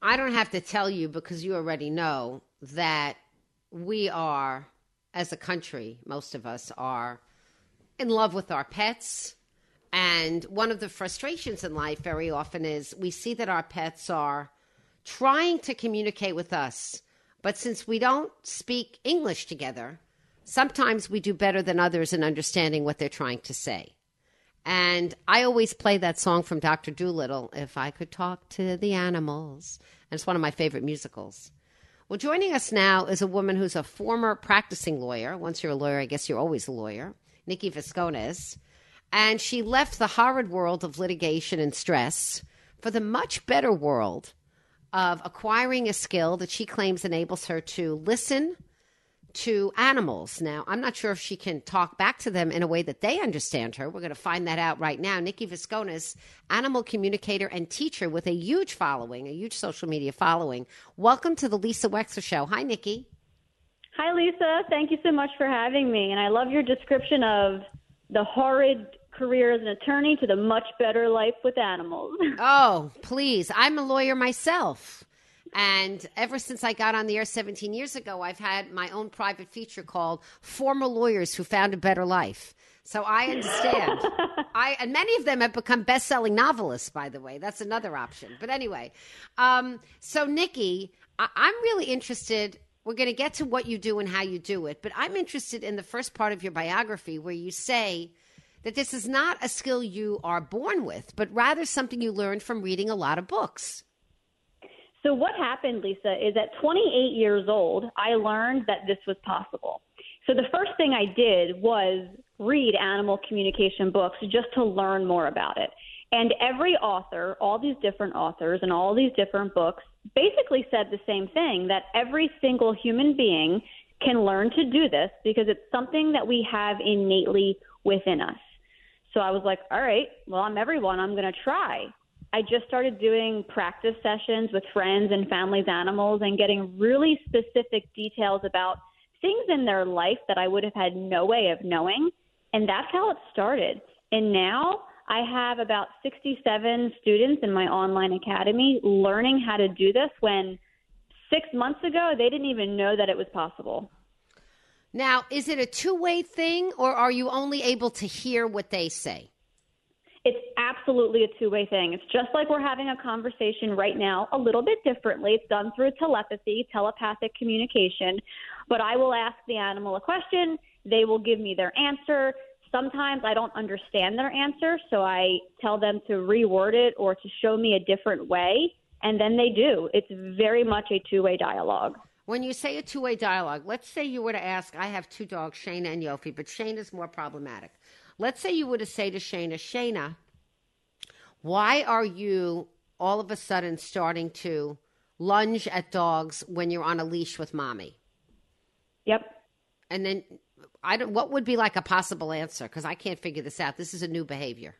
I don't have to tell you because you already know that we are, as a country, most of us are in love with our pets. And one of the frustrations in life very often is we see that our pets are trying to communicate with us. But since we don't speak English together, sometimes we do better than others in understanding what they're trying to say. And I always play that song from Dr. Dolittle, If I Could Talk to the Animals. And it's one of my favorite musicals. Well, joining us now is a woman who's a former practicing lawyer. Once you're a lawyer, I guess you're always a lawyer, Nikki Vasconez. And she left the horrid world of litigation and stress for the much better world of acquiring a skill that she claims enables her to listen to animals. Now, I'm not sure if she can talk back to them in a way that they understand her. We're going to find that out right now. Nikki Vasconez, animal communicator and teacher with a huge following, a huge social media following. Welcome to the Lisa Wexler Show. Hi, Nikki. Hi, Lisa. Thank you so much for having me. And I love your description of the horrid career as an attorney to the much better life with animals. oh, please. I'm a lawyer myself. And ever since I got on the air 17 years ago, I've had my own private feature called Former Lawyers Who Found a Better Life. So I understand. I and many of them have become best-selling novelists, by the way. That's another option. But anyway, um, so Nikki, I, I'm really interested. We're going to get to what you do and how you do it, but I'm interested in the first part of your biography where you say that this is not a skill you are born with, but rather something you learned from reading a lot of books. So, what happened, Lisa, is at 28 years old, I learned that this was possible. So, the first thing I did was read animal communication books just to learn more about it. And every author, all these different authors and all these different books basically said the same thing that every single human being can learn to do this because it's something that we have innately within us. So I was like, all right, well, I'm everyone. I'm going to try. I just started doing practice sessions with friends and families' animals and getting really specific details about things in their life that I would have had no way of knowing. And that's how it started. And now I have about 67 students in my online academy learning how to do this when six months ago they didn't even know that it was possible. Now, is it a two way thing or are you only able to hear what they say? It's absolutely a two way thing. It's just like we're having a conversation right now, a little bit differently. It's done through telepathy, telepathic communication. But I will ask the animal a question, they will give me their answer. Sometimes I don't understand their answer, so I tell them to reword it or to show me a different way, and then they do. It's very much a two way dialogue. When you say a two way dialogue, let's say you were to ask, I have two dogs, Shayna and Yofi, but Shane is more problematic. Let's say you were to say to Shayna, Shayna, Why are you all of a sudden starting to lunge at dogs when you're on a leash with mommy? Yep. And then I don't what would be like a possible answer because I can't figure this out. This is a new behavior.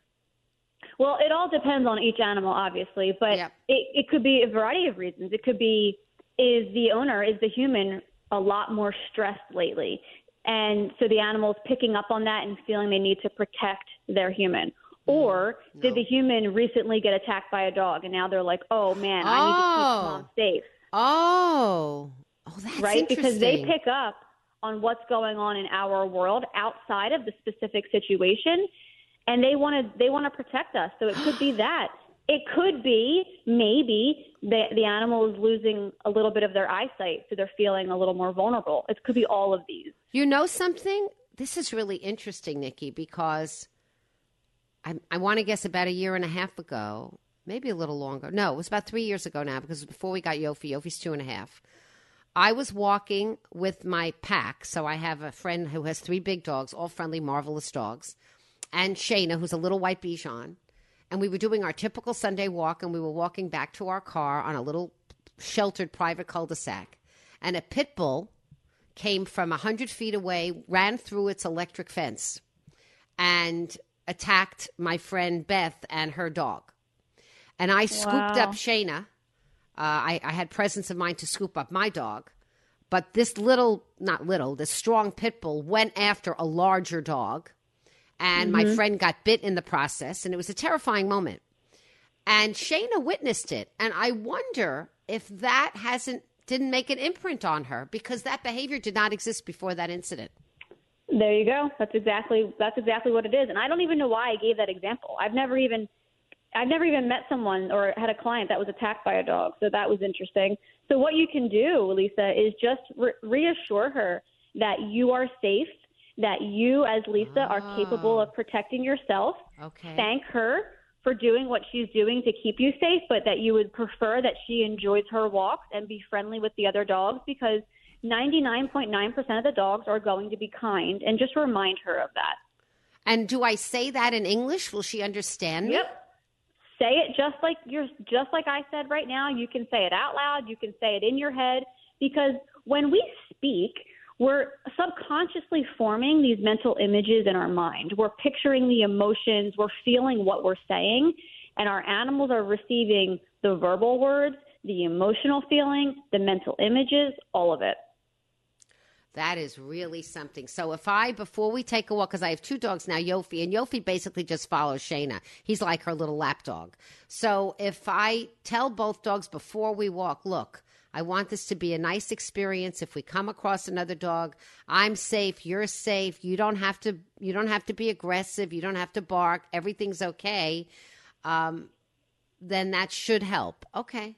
Well, it all depends on each animal, obviously, but Yep. it, it could be a variety of reasons. It could be is the owner, is the human a lot more stressed lately? And so the animal's picking up on that and feeling they need to protect their human. Or mm-hmm. did the human recently get attacked by a dog and now they're like, oh man, I need to Oh. keep mom safe, Oh. Oh, that's right? Because they pick up on what's going on in our world outside of the specific situation and they want to they want to protect us. So it could be that. It could be maybe the the animal is losing a little bit of their eyesight, so they're feeling a little more vulnerable. It could be all of these. You know something? This is really interesting, Nikki, because I, I want to guess about a year and a half ago, maybe a little longer. No, it was about three years ago now because before we got Yofi, Yofi's two and a half. I was walking with my pack. So I have a friend who has three big dogs, all friendly, marvelous dogs, and Shayna, who's a little white Bichon. And we were doing our typical Sunday walk, and we were walking back to our car on a little sheltered private cul de sac. And a pit bull came from a 100 feet away, ran through its electric fence, and attacked my friend Beth and her dog. And I scooped Wow. up Shayna. Uh, I, I had presence of mind to scoop up my dog. But this little, not little, this strong pit bull went after a larger dog. And my mm-hmm. friend got bit in the process. And it was a terrifying moment. And Shayna witnessed it. And I wonder if that hasn't, didn't make an imprint on her because that behavior did not exist before that incident. There you go. That's exactly that's exactly what it is. And I don't even know why I gave that example. I've never even I've never even met someone or had a client that was attacked by a dog. So that was interesting. So what you can do, Lisa, is just re- reassure her that you are safe, that you as Lisa are capable of ah. protecting yourself. Okay. Thank her for doing what she's doing to keep you safe, but that you would prefer that she enjoys her walks and be friendly with the other dogs because 99.9% of the dogs are going to be kind and just remind her of that. And do I say that in English? Will she understand me? Yep. Say it just like you're just like I said right now. You can say it out loud, you can say it in your head because when we speak, we're subconsciously forming these mental images in our mind. We're picturing the emotions, we're feeling what we're saying, and our animals are receiving the verbal words, the emotional feeling, the mental images, all of it. That is really something. So if I, before we take a walk, because I have two dogs now, Yofi, and Yofi basically just follows Shayna. He's like her little lap dog. So if I tell both dogs before we walk, look, I want this to be a nice experience. If we come across another dog, I'm safe, you're safe. You don't have to you don't have to be aggressive, you don't have to bark. Everything's okay. Um, then that should help. Okay.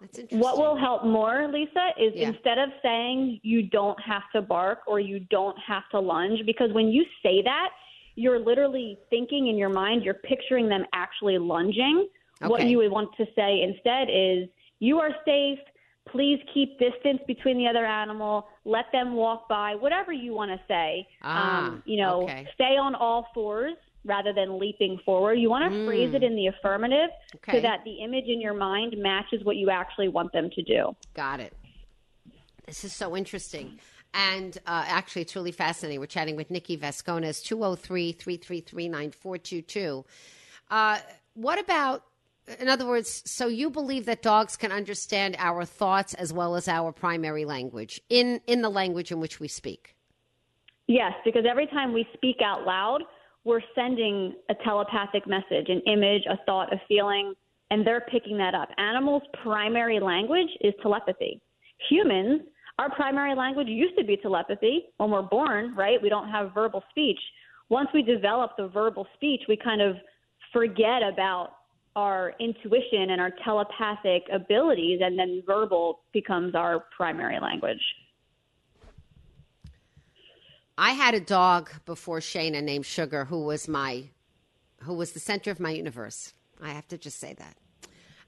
That's interesting. What will help more, Lisa, is Yeah. instead of saying you don't have to bark or you don't have to lunge, because when you say that, you're literally thinking in your mind, you're picturing them actually lunging. What you would want to say instead is, you are safe. Please keep distance between the other animal. Let them walk by. Whatever you want to say. Ah, um, you know, okay. stay on all fours rather than leaping forward. You want to phrase it in the affirmative Mm. Okay. so that the image in your mind matches what you actually want them to do. Got it. This is so interesting. And uh, actually, it's really fascinating. We're chatting with Nikki Vasconez, 203 333 9422. Uh, What about, in other words, so you believe that dogs can understand our thoughts as well as our primary language in, in the language in which we speak? Yes, because every time we speak out loud, we're sending a telepathic message, an image, a thought, a feeling, and they're picking that up. Animals' primary language is telepathy. Humans, our primary language used to be telepathy when we're born, right? We don't have verbal speech. Once we develop the verbal speech, we kind of forget about our intuition and our telepathic abilities, and then verbal becomes our primary language. I had a dog before Shayna named Sugar, who was my, who was the center of my universe. I have to just say that.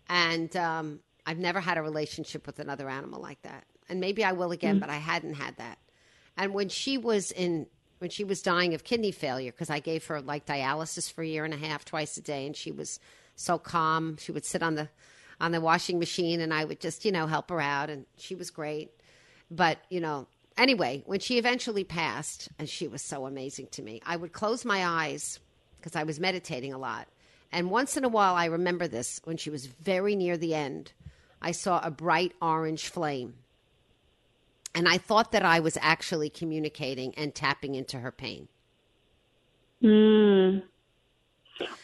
And um, I've never had a relationship with another animal like that. And maybe I will again, but I hadn't had that. And when she was in, when she was dying of kidney failure, because I gave her like dialysis for a year and a half, twice a day, and she was so calm. She would sit on the on the washing machine, and I would just you know help her out, and she was great. But you know, anyway, when she eventually passed, and she was so amazing to me, I would close my eyes because I was meditating a lot. And once in a while, I remember this when she was very near the end, I saw a bright orange flame. And I thought that I was actually communicating and tapping into her pain. Hmm.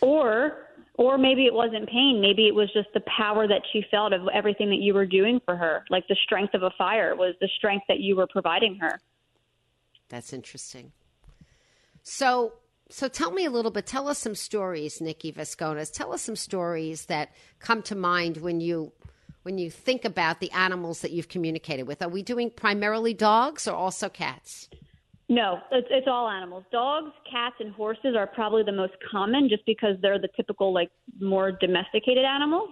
Or or maybe it wasn't pain. Maybe it was just the power that she felt of everything that you were doing for her. Like the strength of a fire was the strength that you were providing her. That's interesting. So, so tell me a little bit. Tell us some stories, Nikki Vasconez. Tell us some stories that come to mind when you when you think about the animals that you've communicated with. Are we doing primarily dogs or also cats? No, it's, it's all animals. Dogs, cats, and horses are probably the most common just because they're the typical, like, more domesticated animals.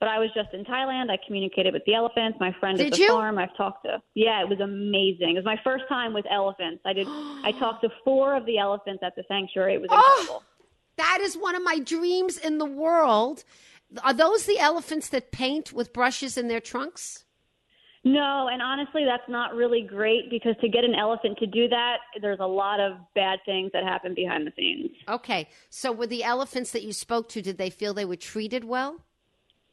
But I was just in Thailand. I communicated with the elephants. My friend Did at the you? farm. I've talked to. Yeah, it was amazing. It was my first time with elephants. I did. I talked to four of the elephants at the sanctuary. It was oh, incredible. That is one of my dreams in the world. Are those the elephants that paint with brushes in their trunks? No, and honestly, that's not really great because to get an elephant to do that, there's a lot of bad things that happen behind the scenes. Okay. So were the elephants that you spoke to, did they feel they were treated well?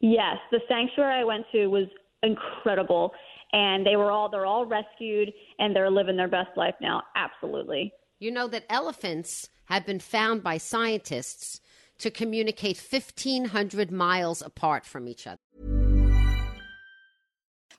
Yes, the sanctuary I went to was incredible, and they were all they're all rescued and they're living their best life now. Absolutely. You know that elephants have been found by scientists to communicate 1,500 miles apart from each other.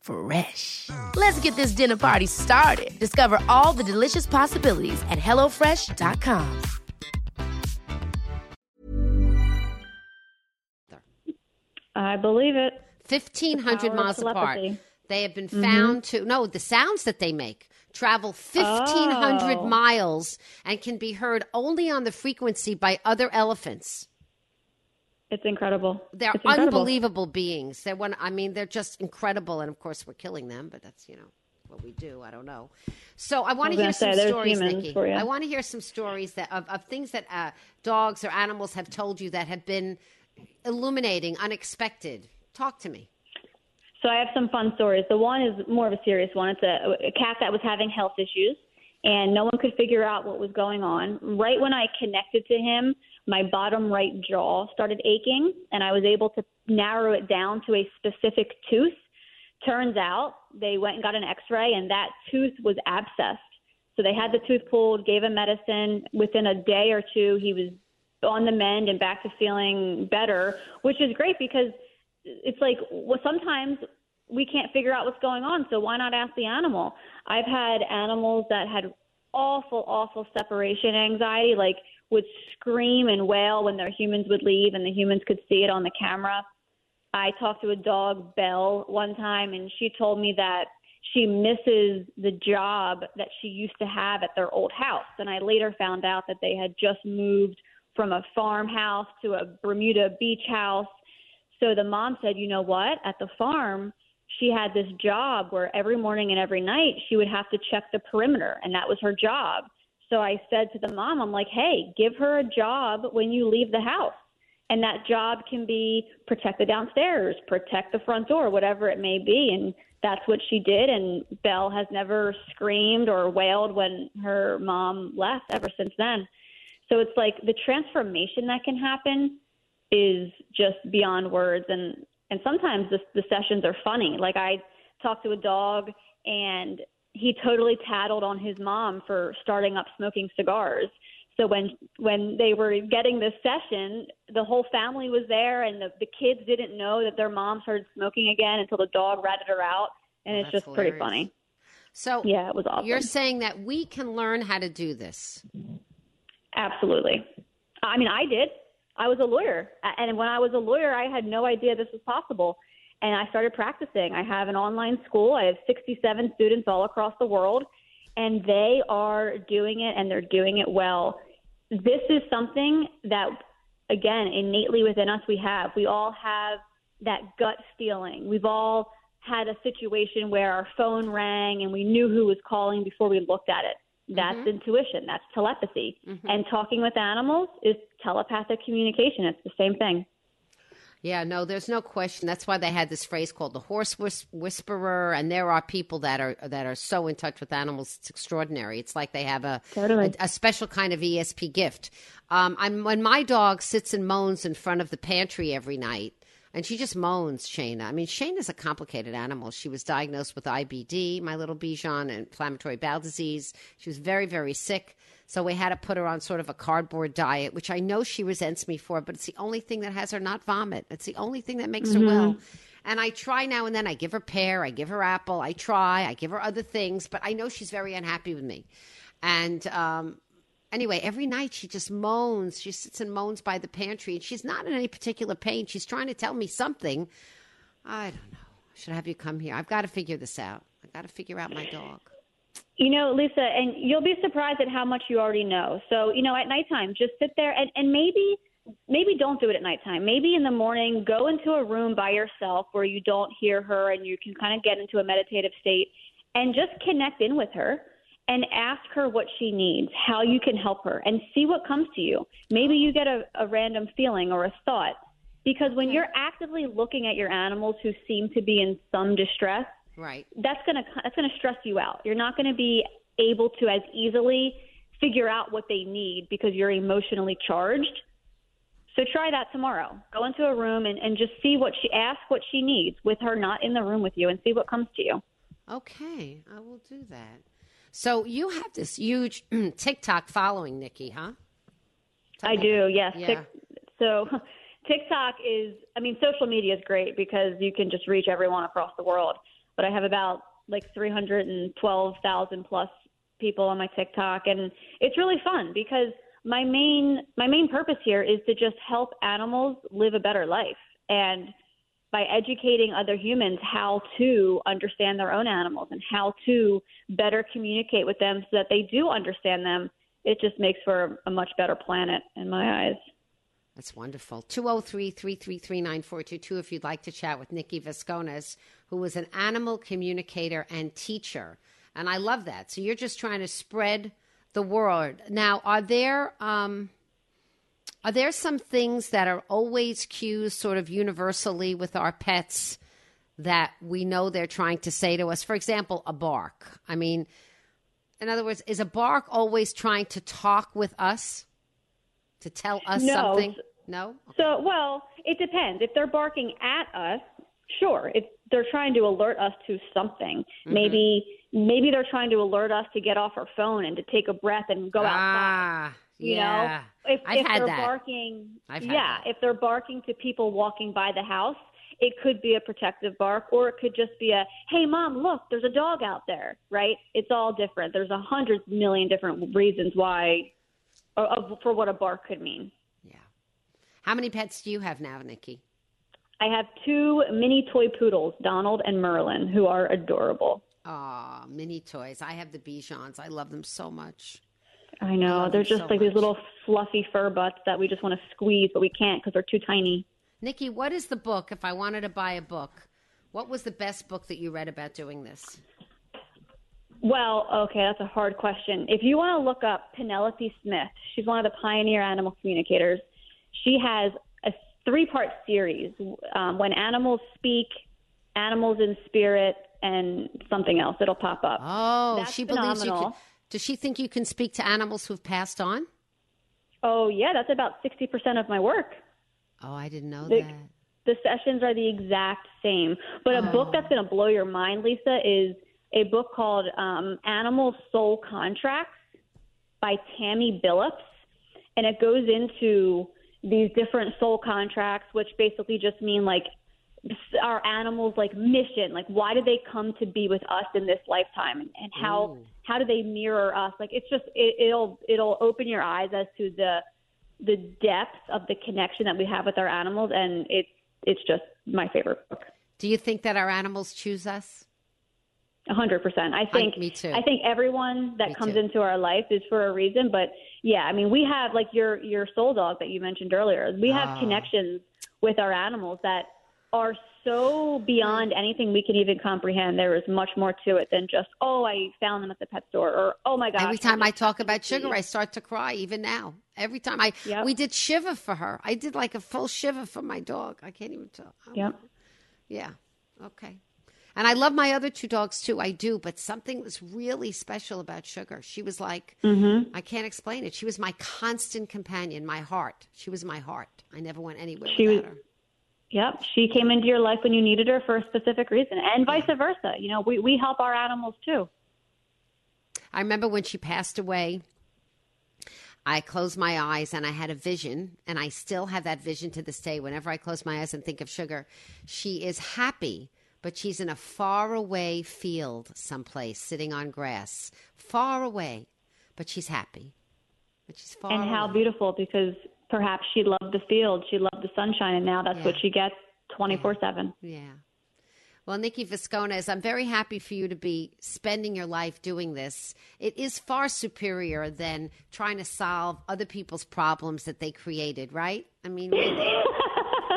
Fresh. Let's get this dinner party started. Discover all the delicious possibilities at hellofresh.com. I believe it. 1,500 power of miles apart. They have been mm-hmm. found to, no, the sounds that they make travel 1,500 Oh. miles and can be heard only on the frequency by other elephants. It's incredible. They're It's incredible. unbelievable beings. They're one. I mean, they're just incredible, and of course, we're killing them. But that's you know what we do. I don't know. So I want to hear gonna some say, stories, Nikki. I want to hear some stories that of, of things that uh, dogs or animals have told you that have been illuminating, unexpected. Talk to me. So I have some fun stories. The one is more of a serious one. It's a, a cat that was having health issues, and no one could figure out what was going on. Right when I connected to him, my bottom right jaw started aching, and I was able to narrow it down to a specific tooth. Turns out they went and got an X-ray, and that tooth was abscessed. So they had the tooth pulled, gave him medicine. Within a day or two, he was on the mend and back to feeling better, which is great because it's like well sometimes we can't figure out what's going on so why not ask the animal i've had animals that had awful awful separation anxiety like would scream and wail when their humans would leave and the humans could see it on the camera i talked to a dog belle one time and she told me that she misses the job that she used to have at their old house and i later found out that they had just moved from a farmhouse to a bermuda beach house so the mom said, you know what? At the farm, she had this job where every morning and every night she would have to check the perimeter, and that was her job. So I said to the mom, I'm like, hey, give her a job when you leave the house. And that job can be protect the downstairs, protect the front door, whatever it may be. And that's what she did. And Belle has never screamed or wailed when her mom left ever since then. So it's like the transformation that can happen is just beyond words. And and sometimes the, the sessions are funny. Like I talked to a dog and he totally tattled on his mom for starting up smoking cigars. So when when they were getting this session, the whole family was there, and the, the kids didn't know that their mom started smoking again until the dog ratted her out, and Oh, it's just pretty funny. So Yeah, it was awesome. you're saying that we can learn how to do this. Absolutely. I mean, I did. I was a lawyer, and when I was a lawyer, I had no idea this was possible. And I started practicing. I have an online school. I have 67 students all across the world, and they are doing it, and they're doing it well. This is something that, again, innately within us, we have. We all have that gut feeling. We've all had a situation where our phone rang and we knew who was calling before we looked at it. That's mm-hmm. intuition. That's telepathy. Mm-hmm. And talking with animals is telepathic communication. It's the same thing. Yeah, no, there's no question. That's why they had this phrase called the horse whis- whisperer, and there are people that are that are so in touch with animals. It's extraordinary. It's like they have a Totally. a, a special kind of ESP gift. Um, I'm when my dog sits and moans in front of the pantry every night, and she just moans. Shayna. I mean, Shayna's a complicated animal. She was diagnosed with IBD, my little Bichon, inflammatory bowel disease. She was very very sick. So we had to put her on sort of a cardboard diet, which I know she resents me for, but it's the only thing that has her not vomit. It's the only thing that makes her well. And I try now and then. I give her pear, I give her apple, I try, I give her other things, but I know she's very unhappy with me. And um, anyway, every night she just moans. She sits and moans by the pantry, and she's not in any particular pain. She's trying to tell me something. I don't know. Should I should have you come here. I've got to figure this out. I've got to figure out my dog. You know, Lisa, and you'll be surprised at how much you already know. So, you know, at nighttime, just sit there and, and maybe maybe don't do it at nighttime. Maybe in the morning, go into a room by yourself where you don't hear her and you can kind of get into a meditative state and just connect in with her and ask her what she needs, how you can help her, and see what comes to you. Maybe you get a, a random feeling or a thought. Because when you're actively looking at your animals who seem to be in some distress, Right. that's gonna that's gonna stress you out. You're not gonna be able to as easily figure out what they need because you're emotionally charged. So try that tomorrow. Go into a room and, and just see what she ask what she needs with her not in the room with you and see what comes to you. Okay, I will do that. So you have this huge TikTok following, Nikki, huh? I do, yes. Yeah. So TikTok is, I mean, social media is great because you can just reach everyone across the world. But I have about like 312,000 plus people on my TikTok, and it's really fun because my main my main purpose here is to just help animals live a better life and by educating other humans how to understand their own animals and how to better communicate with them so that they do understand them it just makes for a much better planet in my eyes. That's wonderful. 203 333 9422 if you'd like to chat with Nikki Vasconez, was an animal communicator and teacher. And I love that. So you're just trying to spread the word. Now, are there. Um, are there some things that are always cues, sort of universally, with our pets that we know they're trying to say to us? For example, a bark. I mean, in other words, is a bark always trying to talk with us to tell us No. something? No. So, well, it depends. If they're barking at us, sure. If they're trying to alert us to something, maybe maybe they're trying to alert us to get off our phone and to take a breath and go outside. Ah, You yeah. know, if, I've if they're that. barking, yeah, that. if they're barking to people walking by the house, it could be a protective bark, or it could just be a, "Hey, mom, look, there's a dog out there." Right? It's all different. There's a hundred million different reasons why, or, of, for what a bark could mean. How many pets do you have now, Nikki? I have two mini toy poodles, Donald and Merlin, who are adorable. Ah, mini toys. I have the Bichons. I love them so much. I know love they're just so like much. these little fluffy fur butts that we just want to squeeze, but we can't because they're too tiny. Nikki, what is the book? If I wanted to buy a book, what was the best book that you read about doing this? Well, okay, that's a hard question. If you want to look up Penelope Smith, she's one of the pioneer animal communicators. She has a three part series um, When Animals Speak, Animals in Spirit, and something else. It'll pop up. Oh, That's she believes you can. Does she think you can speak to animals who've passed on? Oh, yeah, that's about 60% of my work. Oh, I didn't know The- that. The sessions are the exact same. But a book Oh. that's going to blow your mind, Lisa, is a book called um, Animal Soul Contracts by Tammy Billups. And it goes into these different soul contracts, which basically just mean like our animals like mission like why did they come to be with us in this lifetime and, and how Ooh. how do they mirror us like it's just it, it'll it'll open your eyes as to the the depth of the connection that we have with our animals and it's it's just my favorite book Do you think that our animals choose us? A hundred percent. I think me too. I think everyone that Me comes too. into our life is for a reason. But yeah, I mean, we have like your your soul dog that you mentioned earlier. We have Ah. connections with our animals that are so beyond anything we can even comprehend. There is much more to it than just oh, I found them at the pet store, or oh my gosh. Every time I talk about sugar. I start to cry. Even now, every time I Yep. we did shiva for her. I did like a full shiva for my dog. I can't even tell. Oh, Yep. Yeah. Okay. And I love my other two dogs too. I do, but something was really special about Sugar. She was like, Mm-hmm. I can't explain it. She was my constant companion, my heart. She was my heart. I never went anywhere She without her. Yep, she came into your life when you needed her for a specific reason, and vice versa. You know, we we help our animals too. I remember when she passed away, I closed my eyes and I had a vision, and I still have that vision to this day. Whenever I close my eyes and think of Sugar, she is happy, but she's in a far away field someplace, sitting on grass, far away, but she's happy. But she's far and how away. beautiful because perhaps she loved the field, she loved the sunshine, and now that's what she gets 24 7. Yeah. Well, Nikki Vasconez, I'm very happy for you to be spending your life doing this. It is far superior than trying to solve other people's problems that they created, right? I mean.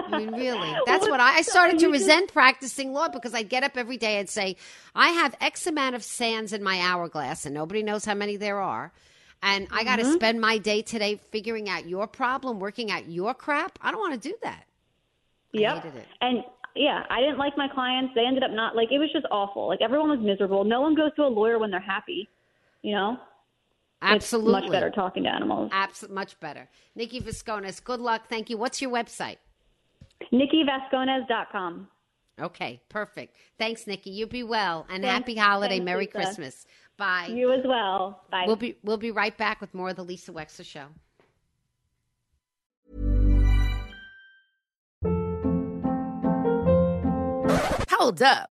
I mean, really. That's what I, I started to resent practicing law because I'd get up every day and say, I have X amount of sands in my hourglass, and nobody knows how many there are. And I got to mm-hmm. spend my day today figuring out your problem, working out your crap. I don't want to do that. I Yep. hated it. And yeah, I didn't like my clients. They ended up not like it was just awful. Like everyone was miserable. No one goes to a lawyer when they're happy. You know, Absolutely. it's much better talking to animals. Absolutely, much better. Nikki Vasconez, good luck. Thank you. What's your website? NikkiVasconez.com. Okay, perfect. Thanks, Nikki. You be well and Thanks. happy holiday. Thanks, Merry Lisa. Christmas. Bye. You as well. Bye. We'll be we'll be right back with more of the Lisa Wexler show. Hold up.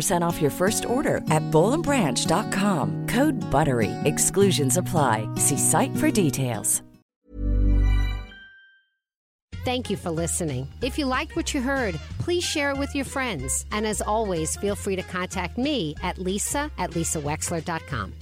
15% off your first order at bollandbranch.com. Code BUTTERY. Exclusions apply. See site for details. Thank you for listening. If you liked what you heard, please share it with your friends. And as always, feel free to contact me at lisa at lisawexler.com.